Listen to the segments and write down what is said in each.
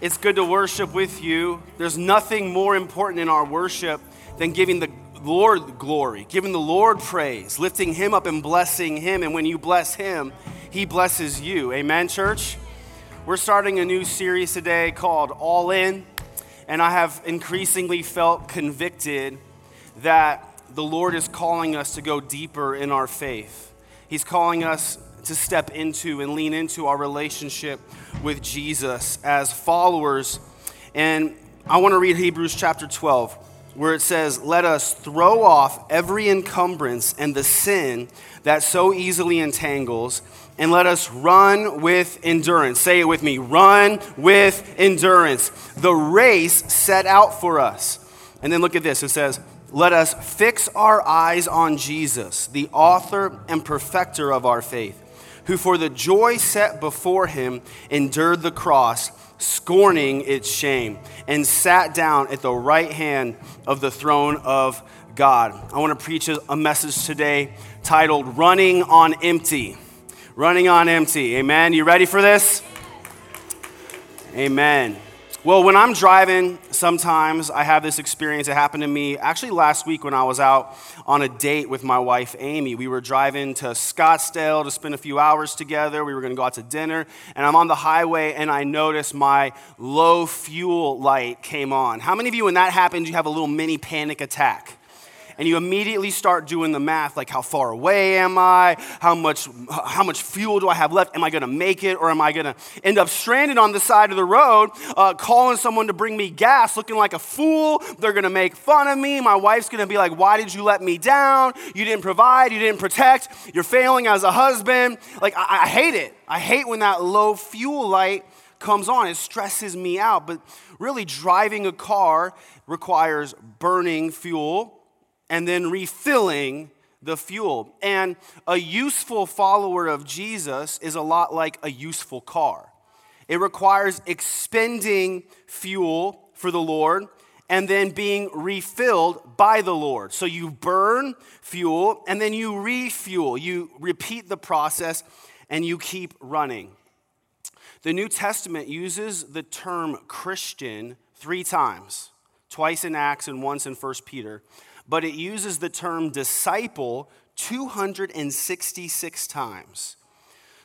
It's good to worship with you. There's nothing more important in our worship than giving the Lord glory, giving the Lord praise, lifting Him up and blessing Him. And when you bless Him, He blesses you. Amen, church? We're starting a new series today called All In. And I have increasingly felt convicted that the Lord is calling us to go deeper in our faith. He's calling us to step into and lean into our relationship with Jesus as followers. And I want to read Hebrews chapter 12, where it says, Let us throw off every encumbrance and the sin that so easily entangles, and let us run with endurance. Say it with me run with endurance. The race set out for us. And then look at this it says, Let us fix our eyes on Jesus, the author and perfecter of our faith who for the joy set before him endured the cross, scorning its shame, and sat down at the right hand of the throne of God. I want to preach a message today titled Running on Empty. Running on Empty. Amen. You ready for this? Amen. Well, when I'm driving, sometimes I have this experience. It happened to me actually last week when I was out on a date with my wife, Amy. We were driving to Scottsdale to spend a few hours together. We were going to go out to dinner, and I'm on the highway and I notice my low fuel light came on. How many of you, when that happens, you have a little mini panic attack? And you immediately start doing the math like how far away am i? How much how much fuel do i have left? Am i going to make it or am i going to end up stranded on the side of the road uh, calling someone to bring me gas looking like a fool? They're going to make fun of me. My wife's going to be like why did you let me down? You didn't provide you didn't protect. You're failing as a husband. Like I, I hate it. I hate when that low fuel light comes on. It stresses me out. But really driving a car requires burning fuel and then refilling the fuel. And a useful follower of Jesus is a lot like a useful car. It requires expending fuel for the Lord and then being refilled by the Lord. So you burn fuel and then you refuel. You repeat the process and you keep running. The New Testament uses the term Christian three times, twice in Acts and once in 1 Peter but it uses the term disciple 266 times.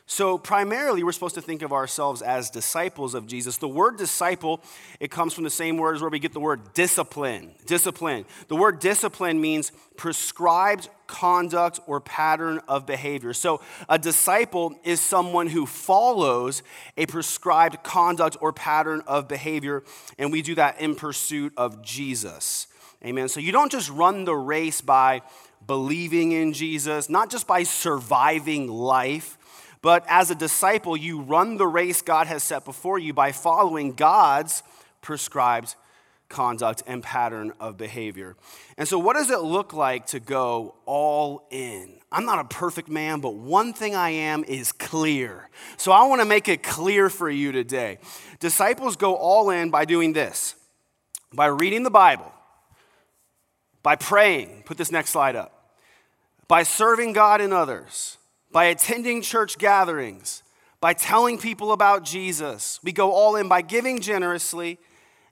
So primarily we're supposed to think of ourselves as disciples of Jesus. The word disciple, it comes from the same word as where we get the word discipline. Discipline. The word discipline means prescribed conduct or pattern of behavior. So a disciple is someone who follows a prescribed conduct or pattern of behavior, and we do that in pursuit of Jesus. Amen. So you don't just run the race by believing in Jesus, not just by surviving life, but as a disciple, you run the race God has set before you by following God's prescribed conduct and pattern of behavior. And so, what does it look like to go all in? I'm not a perfect man, but one thing I am is clear. So, I want to make it clear for you today. Disciples go all in by doing this by reading the Bible by praying, put this next slide up, by serving God and others, by attending church gatherings, by telling people about Jesus. We go all in by giving generously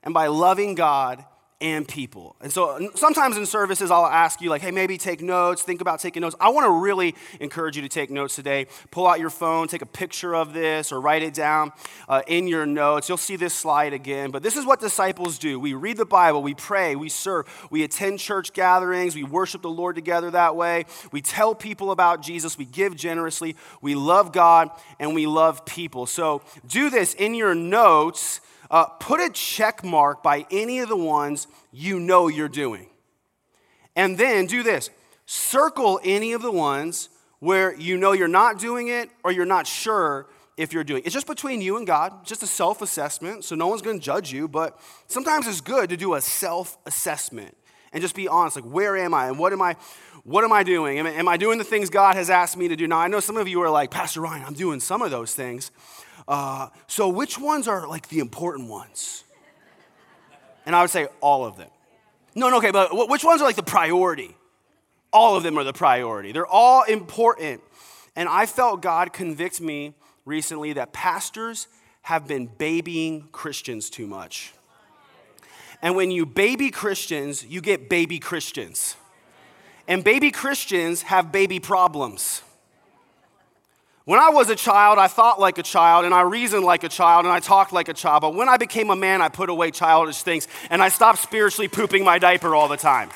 and by loving God and people. And so sometimes in services, I'll ask you, like, hey, maybe take notes, think about taking notes. I want to really encourage you to take notes today. Pull out your phone, take a picture of this, or write it down uh, in your notes. You'll see this slide again. But this is what disciples do we read the Bible, we pray, we serve, we attend church gatherings, we worship the Lord together that way, we tell people about Jesus, we give generously, we love God, and we love people. So do this in your notes uh, put a check mark by any of the ones you know you're doing. And then do this circle any of the ones where you know you're not doing it or you're not sure if you're doing it. It's just between you and God, just a self assessment, so no one's gonna judge you, but sometimes it's good to do a self assessment and just be honest like, where am I and what am I? What am I doing? Am, am I doing the things God has asked me to do? Now, I know some of you are like, Pastor Ryan, I'm doing some of those things. Uh, so, which ones are like the important ones? And I would say all of them. No, no, okay, but which ones are like the priority? All of them are the priority. They're all important. And I felt God convict me recently that pastors have been babying Christians too much. And when you baby Christians, you get baby Christians. And baby Christians have baby problems. When I was a child, I thought like a child and I reasoned like a child and I talked like a child. But when I became a man, I put away childish things and I stopped spiritually pooping my diaper all the time.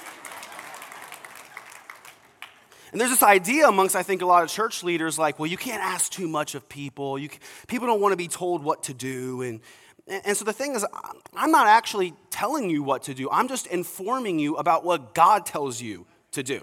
And there's this idea amongst, I think, a lot of church leaders like, well, you can't ask too much of people. You, people don't want to be told what to do. And, and so the thing is, I'm not actually telling you what to do, I'm just informing you about what God tells you to do.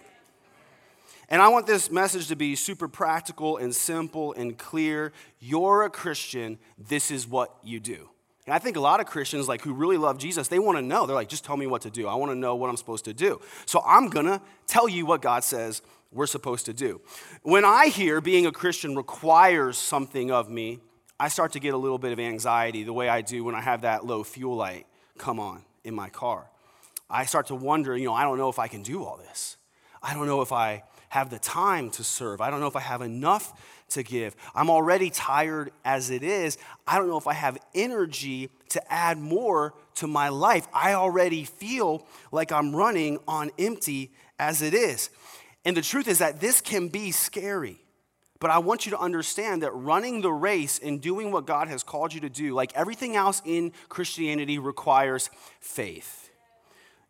And I want this message to be super practical and simple and clear. You're a Christian, this is what you do. And I think a lot of Christians, like who really love Jesus, they want to know. They're like, just tell me what to do. I want to know what I'm supposed to do. So I'm going to tell you what God says we're supposed to do. When I hear being a Christian requires something of me, I start to get a little bit of anxiety the way I do when I have that low fuel light come on in my car. I start to wonder, you know, I don't know if I can do all this. I don't know if I have the time to serve. I don't know if I have enough to give. I'm already tired as it is. I don't know if I have energy to add more to my life. I already feel like I'm running on empty as it is. And the truth is that this can be scary. But I want you to understand that running the race and doing what God has called you to do, like everything else in Christianity, requires faith.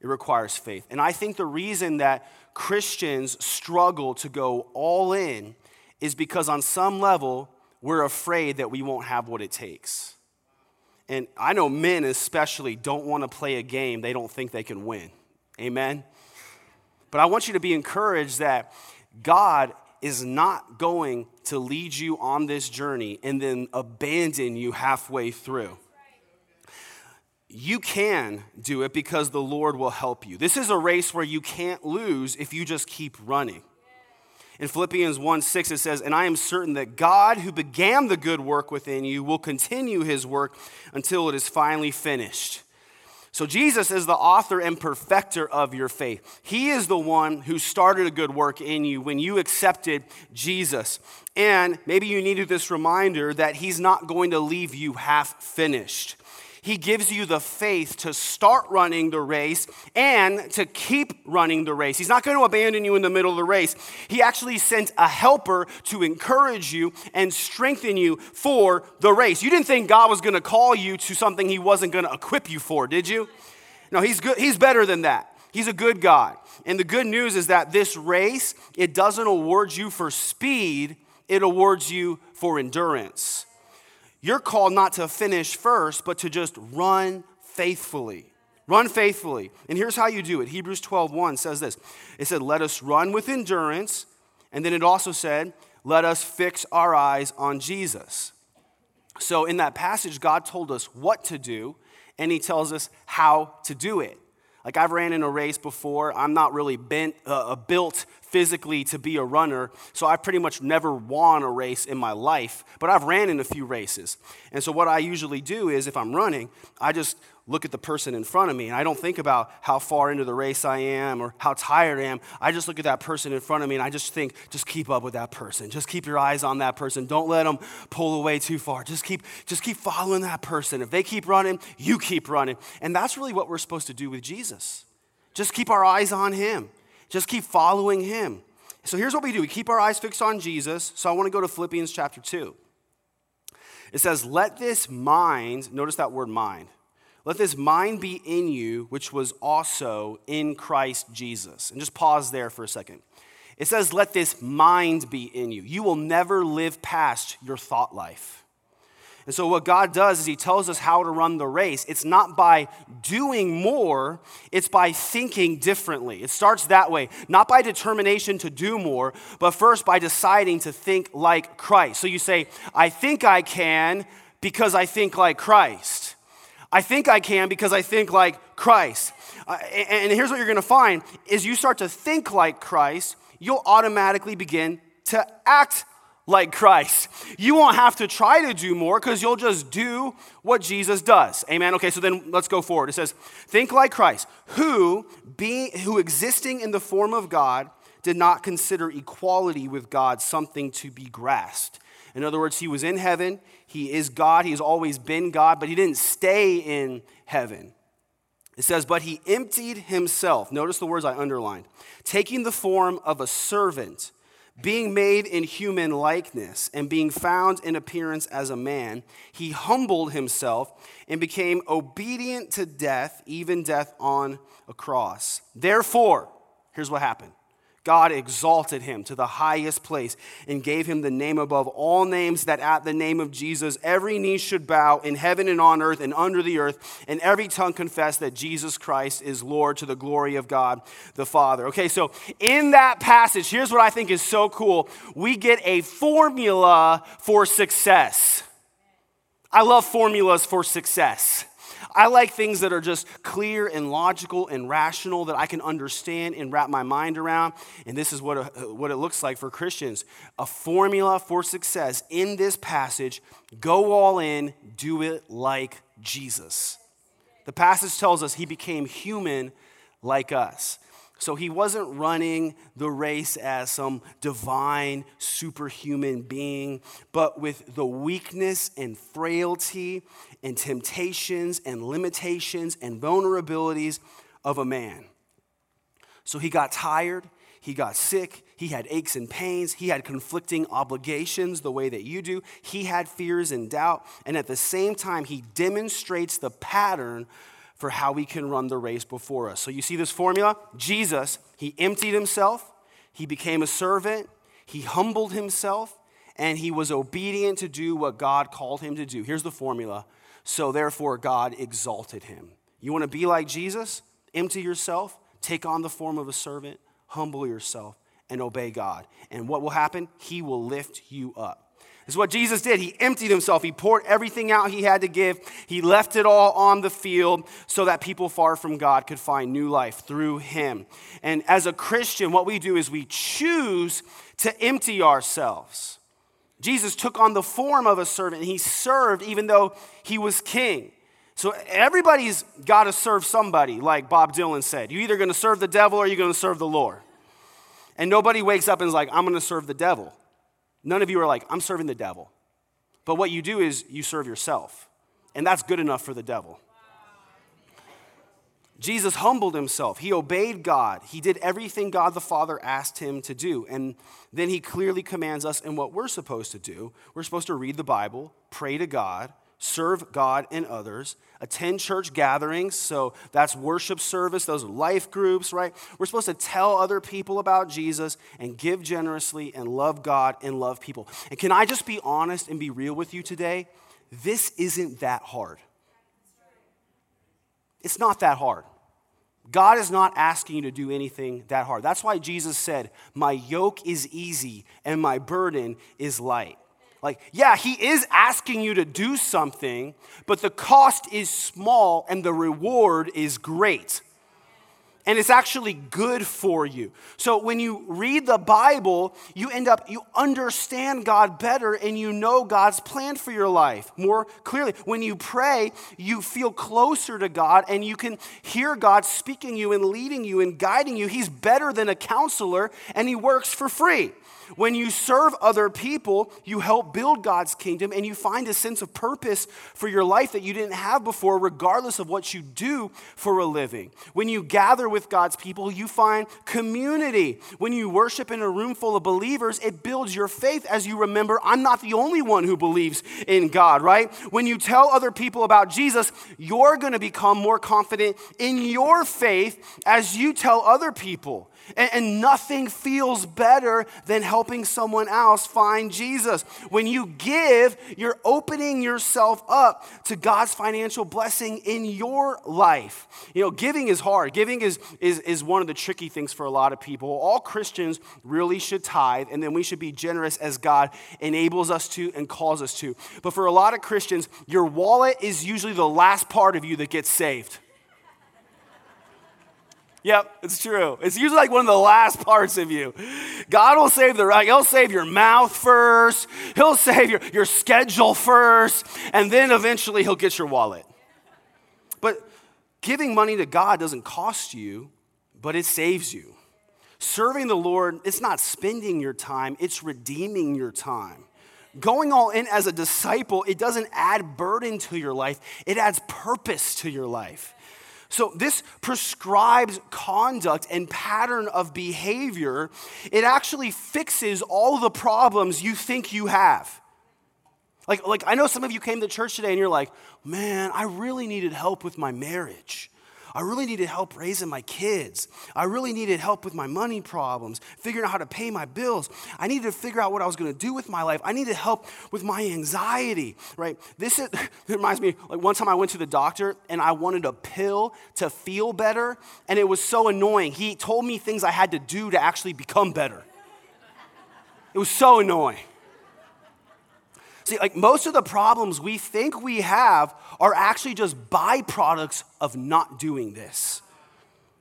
It requires faith. And I think the reason that Christians struggle to go all in is because on some level, we're afraid that we won't have what it takes. And I know men especially don't want to play a game they don't think they can win. Amen? But I want you to be encouraged that God is not going to lead you on this journey and then abandon you halfway through. You can do it because the Lord will help you. This is a race where you can't lose if you just keep running. In Philippians 1 6, it says, And I am certain that God, who began the good work within you, will continue his work until it is finally finished. So, Jesus is the author and perfecter of your faith. He is the one who started a good work in you when you accepted Jesus. And maybe you needed this reminder that He's not going to leave you half finished. He gives you the faith to start running the race and to keep running the race. He's not going to abandon you in the middle of the race. He actually sent a helper to encourage you and strengthen you for the race. You didn't think God was going to call you to something he wasn't going to equip you for, did you? No, he's good. He's better than that. He's a good God. And the good news is that this race, it doesn't award you for speed, it awards you for endurance. You're called not to finish first, but to just run faithfully. Run faithfully. And here's how you do it. Hebrews 12:1 says this. It said, "Let us run with endurance." And then it also said, "Let us fix our eyes on Jesus." So in that passage God told us what to do, and he tells us how to do it. Like I've ran in a race before. I'm not really bent, uh, uh built physically to be a runner, so I pretty much never won a race in my life, but I've ran in a few races. And so what I usually do is if I'm running, I just look at the person in front of me and I don't think about how far into the race I am or how tired I am. I just look at that person in front of me and I just think, just keep up with that person. Just keep your eyes on that person. Don't let them pull away too far. Just keep, just keep following that person. If they keep running, you keep running. And that's really what we're supposed to do with Jesus. Just keep our eyes on him. Just keep following him. So here's what we do we keep our eyes fixed on Jesus. So I want to go to Philippians chapter 2. It says, Let this mind, notice that word mind, let this mind be in you, which was also in Christ Jesus. And just pause there for a second. It says, Let this mind be in you. You will never live past your thought life. And so, what God does is He tells us how to run the race. It's not by doing more, it's by thinking differently. It starts that way, not by determination to do more, but first by deciding to think like Christ. So, you say, I think I can because I think like Christ. I think I can because I think like Christ. Uh, and here's what you're going to find is you start to think like Christ, you'll automatically begin to act like Christ. You won't have to try to do more because you'll just do what Jesus does. Amen. Okay, so then let's go forward. It says, "Think like Christ, who being who existing in the form of God did not consider equality with God something to be grasped." In other words, he was in heaven, he is God, he has always been God, but he didn't stay in heaven. It says, But he emptied himself. Notice the words I underlined. Taking the form of a servant, being made in human likeness, and being found in appearance as a man, he humbled himself and became obedient to death, even death on a cross. Therefore, here's what happened God exalted him to the highest place and gave him the name above all names, that at the name of Jesus every knee should bow in heaven and on earth and under the earth, and every tongue confess that Jesus Christ is Lord to the glory of God the Father. Okay, so in that passage, here's what I think is so cool we get a formula for success. I love formulas for success. I like things that are just clear and logical and rational that I can understand and wrap my mind around. And this is what, a, what it looks like for Christians a formula for success in this passage go all in, do it like Jesus. The passage tells us he became human like us. So he wasn't running the race as some divine, superhuman being, but with the weakness and frailty and temptations and limitations and vulnerabilities of a man. So he got tired, he got sick, he had aches and pains, he had conflicting obligations the way that you do, he had fears and doubt, and at the same time, he demonstrates the pattern for how we can run the race before us. So you see this formula? Jesus, he emptied himself, he became a servant, he humbled himself, and he was obedient to do what God called him to do. Here's the formula. So therefore, God exalted him. You want to be like Jesus? Empty yourself, take on the form of a servant, humble yourself, and obey God. And what will happen? He will lift you up. This is what Jesus did. He emptied himself. He poured everything out he had to give. He left it all on the field so that people far from God could find new life through him. And as a Christian, what we do is we choose to empty ourselves. Jesus took on the form of a servant he served even though he was king. So everybody's got to serve somebody, like Bob Dylan said. You're either going to serve the devil or you're going to serve the Lord. And nobody wakes up and is like, I'm going to serve the devil. None of you are like, I'm serving the devil. But what you do is you serve yourself. And that's good enough for the devil. Jesus humbled himself. He obeyed God. He did everything God the Father asked him to do. And then he clearly commands us in what we're supposed to do. We're supposed to read the Bible, pray to God, serve God and others, attend church gatherings. So that's worship service, those life groups, right? We're supposed to tell other people about Jesus and give generously and love God and love people. And can I just be honest and be real with you today? This isn't that hard. It's not that hard. God is not asking you to do anything that hard. That's why Jesus said, My yoke is easy and my burden is light. Like, yeah, he is asking you to do something, but the cost is small and the reward is great. And it's actually good for you. So when you read the Bible, you end up, you understand God better and you know God's plan for your life more clearly. When you pray, you feel closer to God and you can hear God speaking you and leading you and guiding you. He's better than a counselor and he works for free. When you serve other people, you help build God's kingdom and you find a sense of purpose for your life that you didn't have before, regardless of what you do for a living. When you gather with God's people, you find community. When you worship in a room full of believers, it builds your faith as you remember, I'm not the only one who believes in God, right? When you tell other people about Jesus, you're going to become more confident in your faith as you tell other people. And, and, nothing feels better than helping someone else find Jesus. When you give, you're opening yourself up to God's financial blessing in your life. You know, giving is hard. Giving is, is, is one of the tricky things for a lot of people. All Christians really should tithe, and then we should be generous as God enables us to and calls us to. But for a lot of Christians, your wallet is usually the last part of you that gets saved. Yep, it's true. It's usually like one of the last parts of you. God will save the right. He'll save your mouth first. He'll save your, your schedule first. And then eventually he'll get your wallet. But giving money to God doesn't cost you, but it saves you. Serving the Lord, it's not spending your time, it's redeeming your time. going all in as a disciple, it doesn't add burden to your life, it adds purpose to your life. So, this prescribes conduct and pattern of behavior. It actually fixes all the problems you think you have. Like, like, I know some of you came to church today and you're like, man, I really needed help with my marriage. I really needed help raising my kids. I really needed help with my money problems, figuring out how to pay my bills. I needed to figure out what I was going to do with my life. I needed help with my anxiety, right? This is, reminds me, like one time I went to the doctor and I wanted a pill to feel better, and it was so annoying. He told me things I had to do to actually become better. It was so annoying. See, like most of the problems we think we have are actually just byproducts of not doing this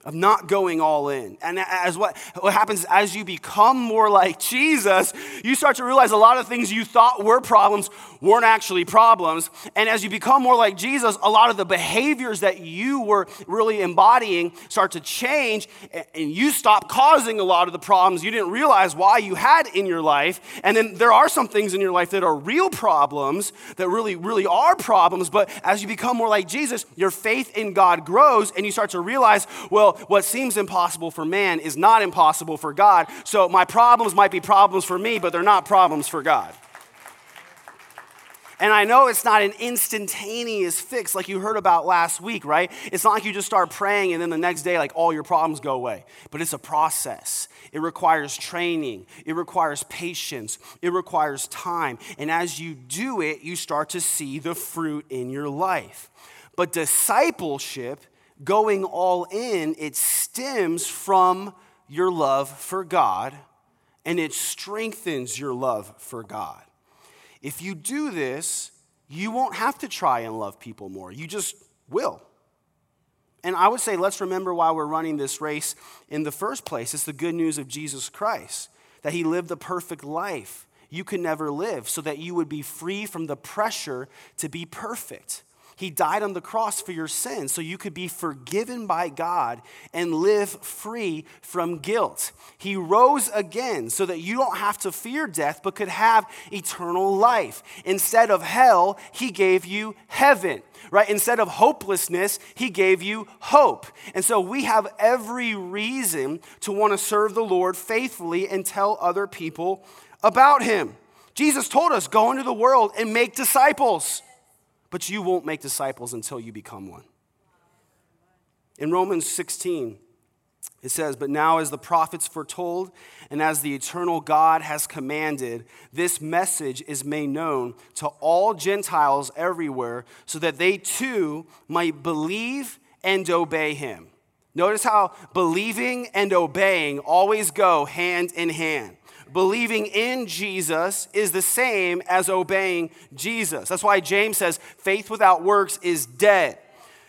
of not going all in. And as what, what happens as you become more like Jesus, you start to realize a lot of things you thought were problems weren't actually problems. And as you become more like Jesus, a lot of the behaviors that you were really embodying start to change, and you stop causing a lot of the problems you didn't realize why you had in your life. And then there are some things in your life that are real problems, that really, really are problems. But as you become more like Jesus, your faith in God grows, and you start to realize, well, what seems impossible for man is not impossible for God. So my problems might be problems for me, but they're not problems for God. And I know it's not an instantaneous fix like you heard about last week, right? It's not like you just start praying and then the next day, like all your problems go away. But it's a process. It requires training, it requires patience, it requires time. And as you do it, you start to see the fruit in your life. But discipleship going all in, it stems from your love for God and it strengthens your love for God. If you do this, you won't have to try and love people more. You just will. And I would say, let's remember why we're running this race in the first place. It's the good news of Jesus Christ, that he lived the perfect life you could never live, so that you would be free from the pressure to be perfect. He died on the cross for your sins so you could be forgiven by God and live free from guilt. He rose again so that you don't have to fear death but could have eternal life. Instead of hell, He gave you heaven, right? Instead of hopelessness, He gave you hope. And so we have every reason to want to serve the Lord faithfully and tell other people about Him. Jesus told us, go into the world and make disciples but you won't make disciples until you become one. In Romans 16, it says, But now, as the prophets foretold, and as the eternal God has commanded, this message is made known to all Gentiles everywhere, so that they too might believe and obey him. Notice how believing and obeying always go hand in hand believing in Jesus is the same as obeying Jesus. That's why James says faith without works is dead.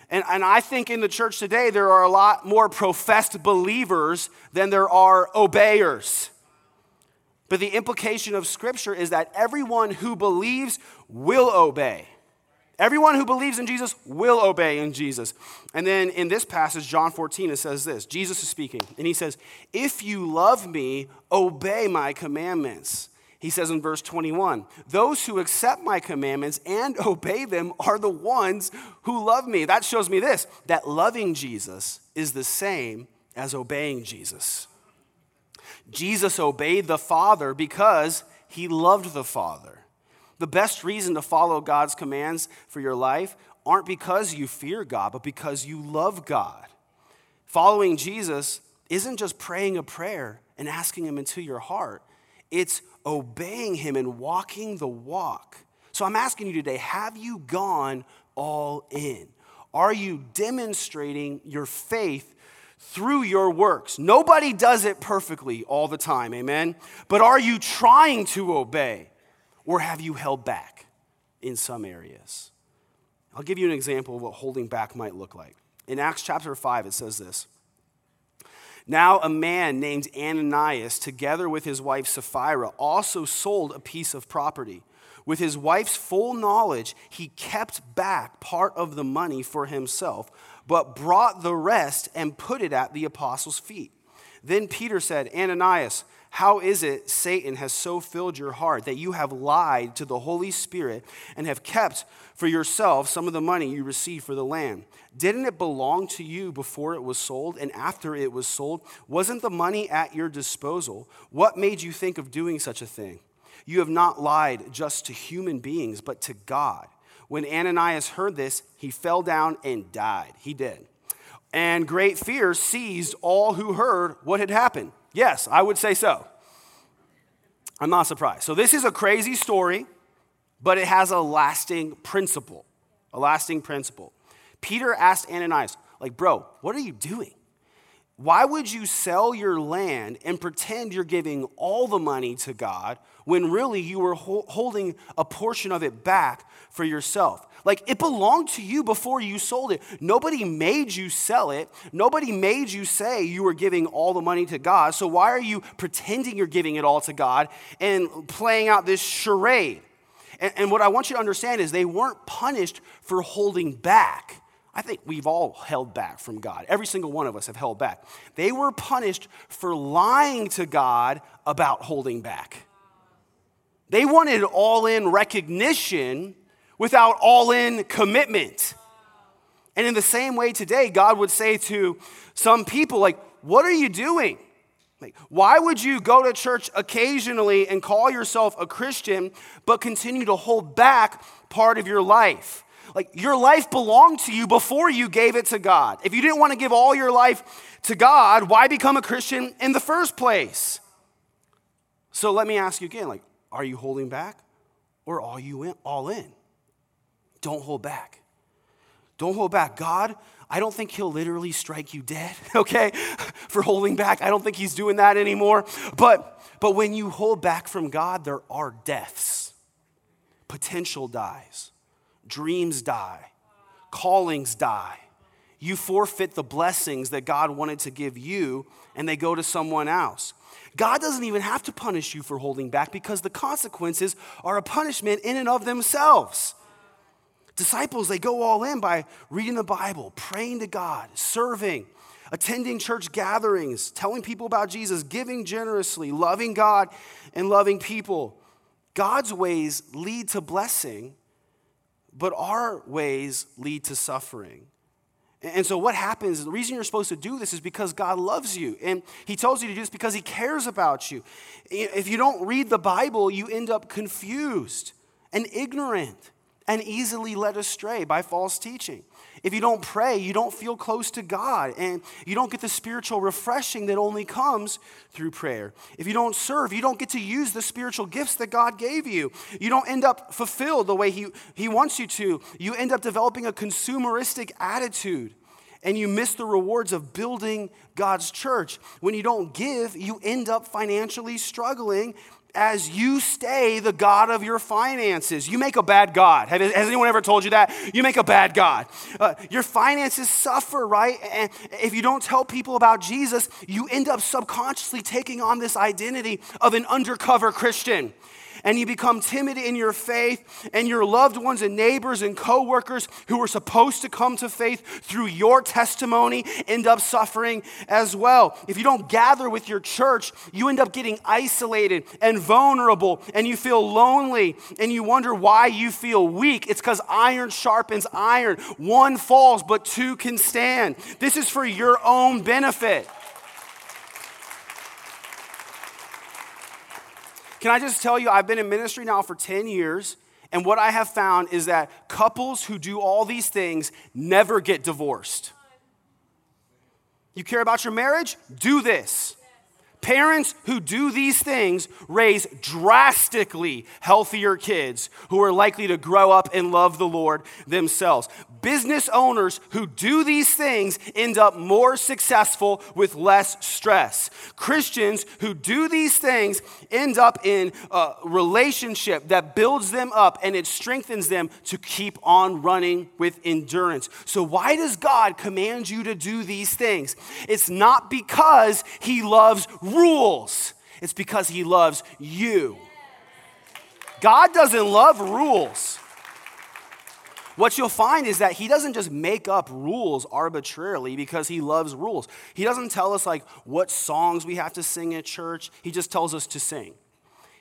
And, and I think in the church today, there are a lot more professed believers than there are obeyers. But the implication of Scripture is that everyone who believes will obey. Everyone who believes in Jesus will obey in Jesus. And then in this passage, John 14, it says this Jesus is speaking, and he says, If you love me, obey my commandments. He says in verse 21, Those who accept my commandments and obey them are the ones who love me. That shows me this that loving Jesus is the same as obeying Jesus. Jesus obeyed the Father because he loved the Father. The best reason to follow God's commands for your life aren't because you fear God, but because you love God. Following Jesus isn't just praying a prayer and asking Him into your heart, it's obeying Him and walking the walk. So I'm asking you today have you gone all in? Are you demonstrating your faith through your works? Nobody does it perfectly all the time, amen? But are you trying to obey? Or have you held back in some areas? I'll give you an example of what holding back might look like. In Acts chapter 5, it says this Now a man named Ananias, together with his wife Sapphira, also sold a piece of property. With his wife's full knowledge, he kept back part of the money for himself, but brought the rest and put it at the apostles' feet. Then Peter said, Ananias, how is it Satan has so filled your heart that you have lied to the Holy Spirit and have kept for yourself some of the money you received for the land? Didn't it belong to you before it was sold and after it was sold? Wasn't the money at your disposal? What made you think of doing such a thing? You have not lied just to human beings, but to God. When Ananias heard this, he fell down and died. He did. And great fear seized all who heard what had happened. Yes, I would say so. I'm not surprised. So, this is a crazy story, but it has a lasting principle. A lasting principle. Peter asked Ananias, like, bro, what are you doing? Why would you sell your land and pretend you're giving all the money to God when really you were holding a portion of it back for yourself? Like it belonged to you before you sold it. Nobody made you sell it. Nobody made you say you were giving all the money to God. So why are you pretending you're giving it all to God and playing out this charade? And, and what I want you to understand is they weren't punished for holding back. I think we've all held back from God. Every single one of us have held back. They were punished for lying to God about holding back. They wanted all in recognition without all in commitment. And in the same way today, God would say to some people, like, what are you doing? Like, why would you go to church occasionally and call yourself a Christian, but continue to hold back part of your life? Like, your life belonged to you before you gave it to God. If you didn't want to give all your life to God, why become a Christian in the first place? So let me ask you again, like, are you holding back or are you in, all in? Don't hold back. Don't hold back. God, I don't think He'll literally strike you dead, okay, for holding back. I don't think He's doing that anymore. But, but when you hold back from God, there are deaths. Potential dies, dreams die, callings die. You forfeit the blessings that God wanted to give you, and they go to someone else. God doesn't even have to punish you for holding back because the consequences are a punishment in and of themselves. Disciples, they go all in by reading the Bible, praying to God, serving, attending church gatherings, telling people about Jesus, giving generously, loving God, and loving people. God's ways lead to blessing, but our ways lead to suffering. And so, what happens, the reason you're supposed to do this is because God loves you. And He tells you to do this because He cares about you. If you don't read the Bible, you end up confused and ignorant and easily led astray by false teaching. If you don't pray, you don't feel close to God and you don't get the spiritual refreshing that only comes through prayer. If you don't serve, you don't get to use the spiritual gifts that God gave you. You don't end up fulfilled the way He, he wants you to. You end up developing a consumeristic attitude and you miss the rewards of building God's church. When you don't give, you end up financially struggling as you stay the God of your finances. You make a bad God. Has anyone ever told you that? You make a bad God. Uh, your finances suffer, right? And if you don't tell people about Jesus, you end up subconsciously taking on this identity of an undercover Christian and you become timid in your faith, and your loved ones and neighbors and coworkers who were supposed to come to faith through your testimony end up suffering as well. If you don't gather with your church, you end up getting isolated and vulnerable, and you feel lonely, and you wonder why you feel weak. It's because iron sharpens iron. One falls, but two can stand. This is for your own benefit. Can I just tell you, I've been in ministry now for 10 years, and what I have found is that couples who do all these things never get divorced. You care about your marriage? Do this. Parents who do these things raise drastically healthier kids who are likely to grow up and love the Lord themselves. Business owners who do these things end up more successful with less stress. Christians who do these things end up in a relationship that builds them up and it strengthens them to keep on running with endurance. So, why does God command you to do these things? It's not because He loves rules, it's because He loves you. God doesn't love rules. What you'll find is that he doesn't just make up rules arbitrarily because he loves rules. He doesn't tell us like what songs we have to sing at church. He just tells us to sing.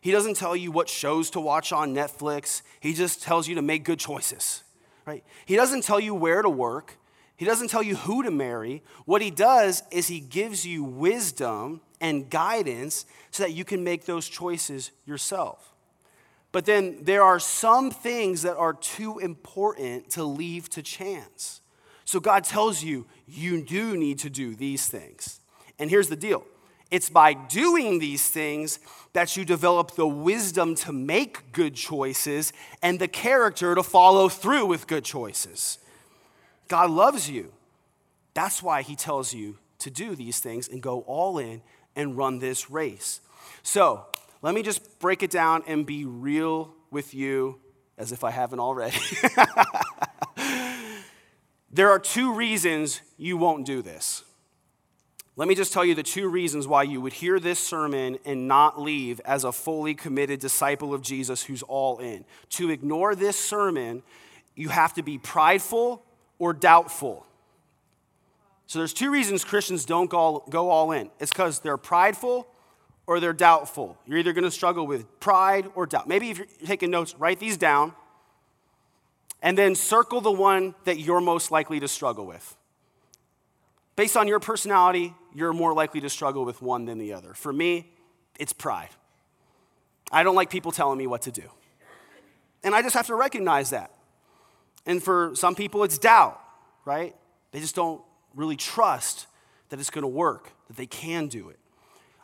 He doesn't tell you what shows to watch on Netflix. He just tells you to make good choices. Right? He doesn't tell you where to work. He doesn't tell you who to marry. What he does is he gives you wisdom and guidance so that you can make those choices yourself. But then there are some things that are too important to leave to chance. So God tells you, you do need to do these things. And here's the deal it's by doing these things that you develop the wisdom to make good choices and the character to follow through with good choices. God loves you. That's why He tells you to do these things and go all in and run this race. So, let me just break it down and be real with you as if I haven't already. there are two reasons you won't do this. Let me just tell you the two reasons why you would hear this sermon and not leave as a fully committed disciple of Jesus who's all in. To ignore this sermon, you have to be prideful or doubtful. So there's two reasons Christians don't go, go all in. It's because they're prideful or they're doubtful. You're either going to struggle with pride or doubt. Maybe if you're taking notes, write these down and then circle the one that you're most likely to struggle with. Based on your personality, you're more likely to struggle with one than the other. For me, it's pride. I don't like people telling me what to do. And I just have to recognize that. And for some people, it's doubt, right? They just don't really trust that it's going to work, that they can do it.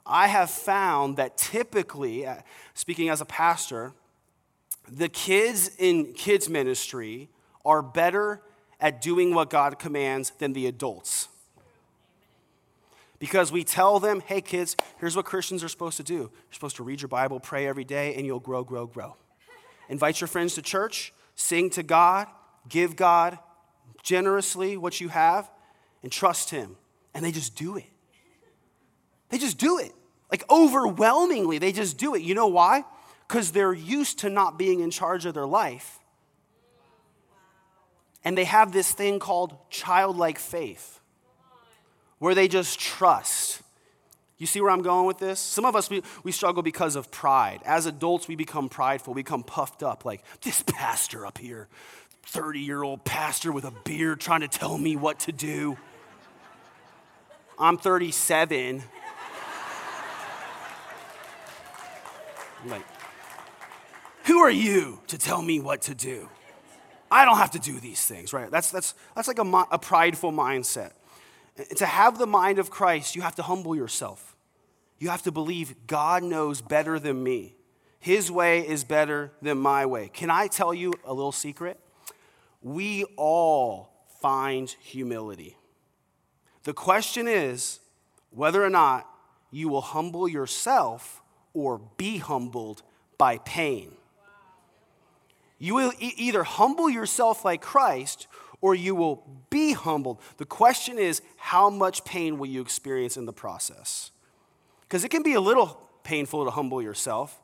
I have found that typically, uh, speaking as a pastor, the kids in kids' ministry are better at doing what God commands than the adults. Because we tell them, hey, kids, here's what Christians are supposed to do. You're supposed to read your Bible, pray every day, and you'll grow, grow, grow. Invite your friends to church, sing to God, give God generously what you have, and trust Him. And they just do it. They just do it. Like overwhelmingly, they just do it. You know why? Because they're used to not being in charge of their life. And they have this thing called childlike faith, where they just trust. You see where I'm going with this? Some of us, we, we struggle because of pride. As adults, we become prideful, we become puffed up, like this pastor up here, 30 year old pastor with a beard trying to tell me what to do. I'm 37. Like, who are you to tell me what to do? I don't have to do these things, right? That's, that's, that's like a, a prideful mindset. To have the mind of Christ, you have to humble yourself. You have to believe God knows better than me. His way is better than my way. Can I tell you a little secret? We all find humility. The question is whether or not you will humble yourself or be humbled by pain. You will e- either humble yourself like Christ or you will be humbled. The question is, how much pain will you experience in the process? Because it can be a little painful to humble yourself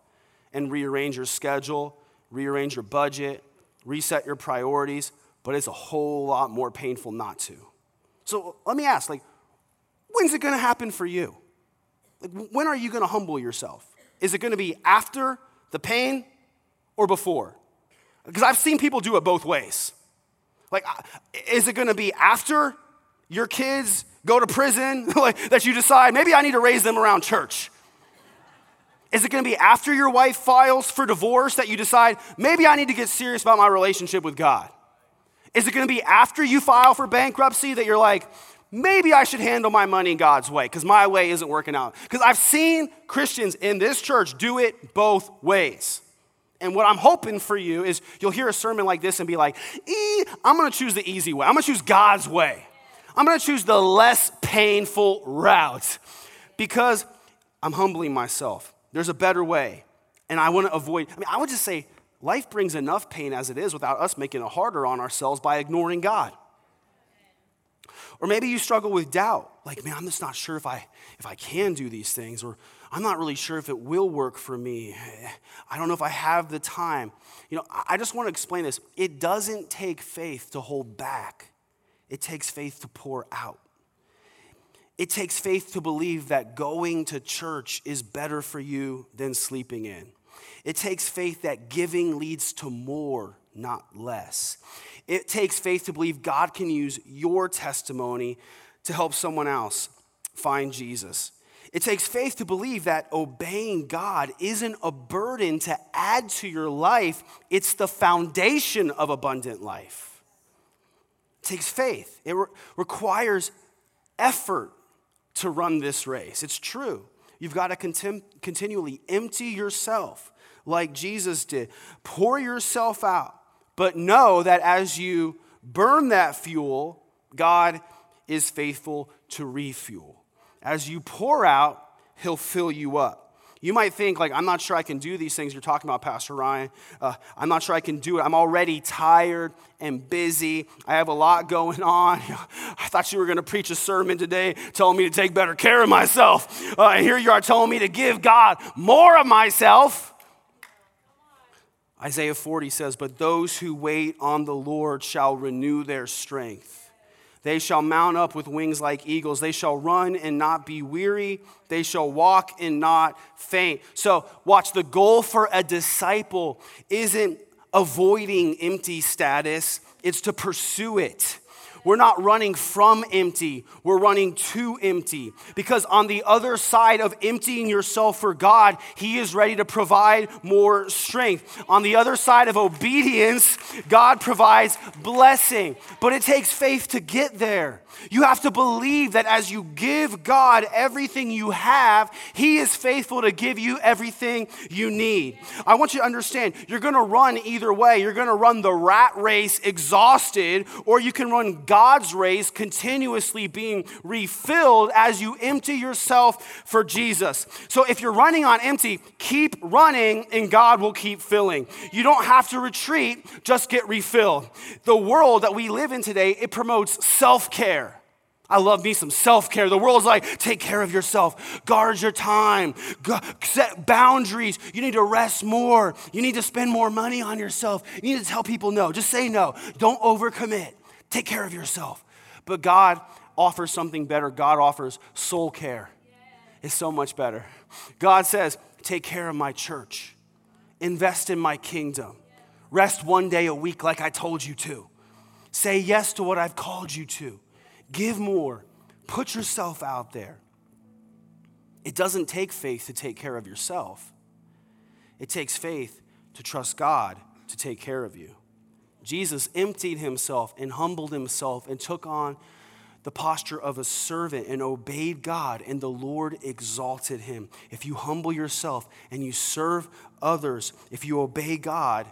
and rearrange your schedule, rearrange your budget, reset your priorities, but it's a whole lot more painful not to. So let me ask, like, when's it gonna happen for you? Like, when are you gonna humble yourself? Is it going to be after the pain or before? Because I've seen people do it both ways. Like, is it going to be after your kids go to prison that you decide maybe I need to raise them around church? Is it going to be after your wife files for divorce that you decide maybe I need to get serious about my relationship with God? Is it going to be after you file for bankruptcy that you're like, maybe I should handle my money God's way because my way isn't working out. Because I've seen Christians in this church do it both ways. And what I'm hoping for you is you'll hear a sermon like this and be like, e, I'm going to choose the easy way. I'm going to choose God's way. I'm going to choose the less painful route because I'm humbling myself. There's a better way. And I want to avoid, I mean, I would just say life brings enough pain as it is without us making it harder on ourselves by ignoring God. Or maybe you struggle with doubt. Like, man, I'm just not sure if I if I can do these things or I'm not really sure if it will work for me. I don't know if I have the time. You know, I just want to explain this. It doesn't take faith to hold back. It takes faith to pour out. It takes faith to believe that going to church is better for you than sleeping in. It takes faith that giving leads to more, not less. It takes faith to believe God can use your testimony to help someone else find Jesus. It takes faith to believe that obeying God isn't a burden to add to your life, it's the foundation of abundant life. It takes faith, it re- requires effort to run this race. It's true. You've got to contem- continually empty yourself like Jesus did, pour yourself out, but know that as you burn that fuel, God is faithful to refuel. As you pour out, He'll fill you up. You might think, like, I'm not sure I can do these things you're talking about, Pastor Ryan. Uh, I'm not sure I can do it. I'm already tired and busy. I have a lot going on. I thought you were going to preach a sermon today telling me to take better care of myself. Uh, and here you are telling me to give God more of myself. Isaiah 40 says, But those who wait on the Lord shall renew their strength. They shall mount up with wings like eagles. They shall run and not be weary. They shall walk and not faint. So, watch the goal for a disciple isn't avoiding empty status, it's to pursue it. We're not running from empty, we're running to empty. Because on the other side of emptying yourself for God, He is ready to provide more strength. On the other side of obedience, God provides blessing. But it takes faith to get there. You have to believe that as you give God everything you have, He is faithful to give you everything you need. I want you to understand you're gonna run either way. You're gonna run the rat race exhausted, or you can run God's race continuously being refilled as you empty yourself for Jesus. So if you're running on empty, keep running and God will keep filling. You don't have to retreat, just get refilled. The world that we live in today, it promotes self care. I love me some self care. The world's like, take care of yourself, guard your time, set boundaries. You need to rest more. You need to spend more money on yourself. You need to tell people no. Just say no. Don't overcommit. Take care of yourself. But God offers something better. God offers soul care. It's so much better. God says, take care of my church, invest in my kingdom, rest one day a week like I told you to. Say yes to what I've called you to Give more. Put yourself out there. It doesn't take faith to take care of yourself, it takes faith to trust God to take care of you. Jesus emptied himself and humbled himself and took on the posture of a servant and obeyed God, and the Lord exalted him. If you humble yourself and you serve others, if you obey God,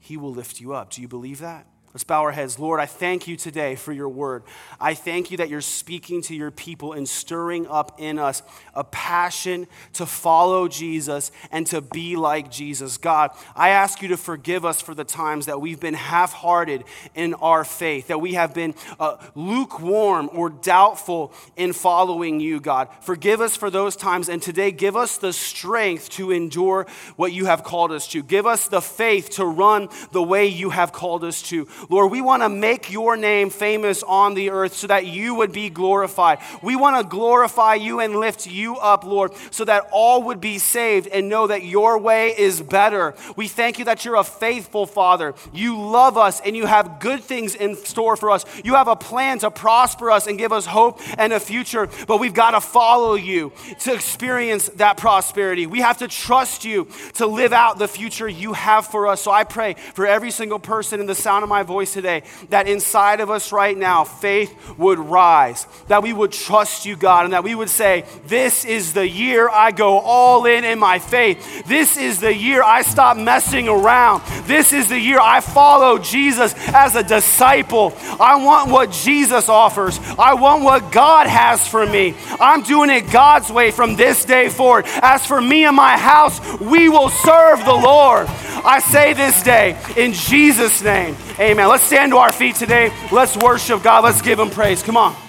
he will lift you up. Do you believe that? Let's bow our heads. Lord, I thank you today for your word. I thank you that you're speaking to your people and stirring up in us a passion to follow Jesus and to be like Jesus. God, I ask you to forgive us for the times that we've been half hearted in our faith, that we have been uh, lukewarm or doubtful in following you, God. Forgive us for those times. And today, give us the strength to endure what you have called us to. Give us the faith to run the way you have called us to. Lord, we want to make your name famous on the earth so that you would be glorified. We want to glorify you and lift you up, Lord, so that all would be saved and know that your way is better. We thank you that you're a faithful Father. You love us and you have good things in store for us. You have a plan to prosper us and give us hope and a future, but we've got to follow you to experience that prosperity. We have to trust you to live out the future you have for us. So I pray for every single person in the sound of my voice voice today, that inside of us right now, faith would rise, that we would trust you, God, and that we would say, This is the year I go all in in my faith. This is the year I stop messing around. This is the year I follow Jesus as a disciple. I want what Jesus offers, I want what God has for me. I'm doing it God's way from this day forward. As for me and my house, we will serve the Lord. I say this day in Jesus' name, amen. Let's stand to our feet today. Let's worship God. Let's give him praise. Come on.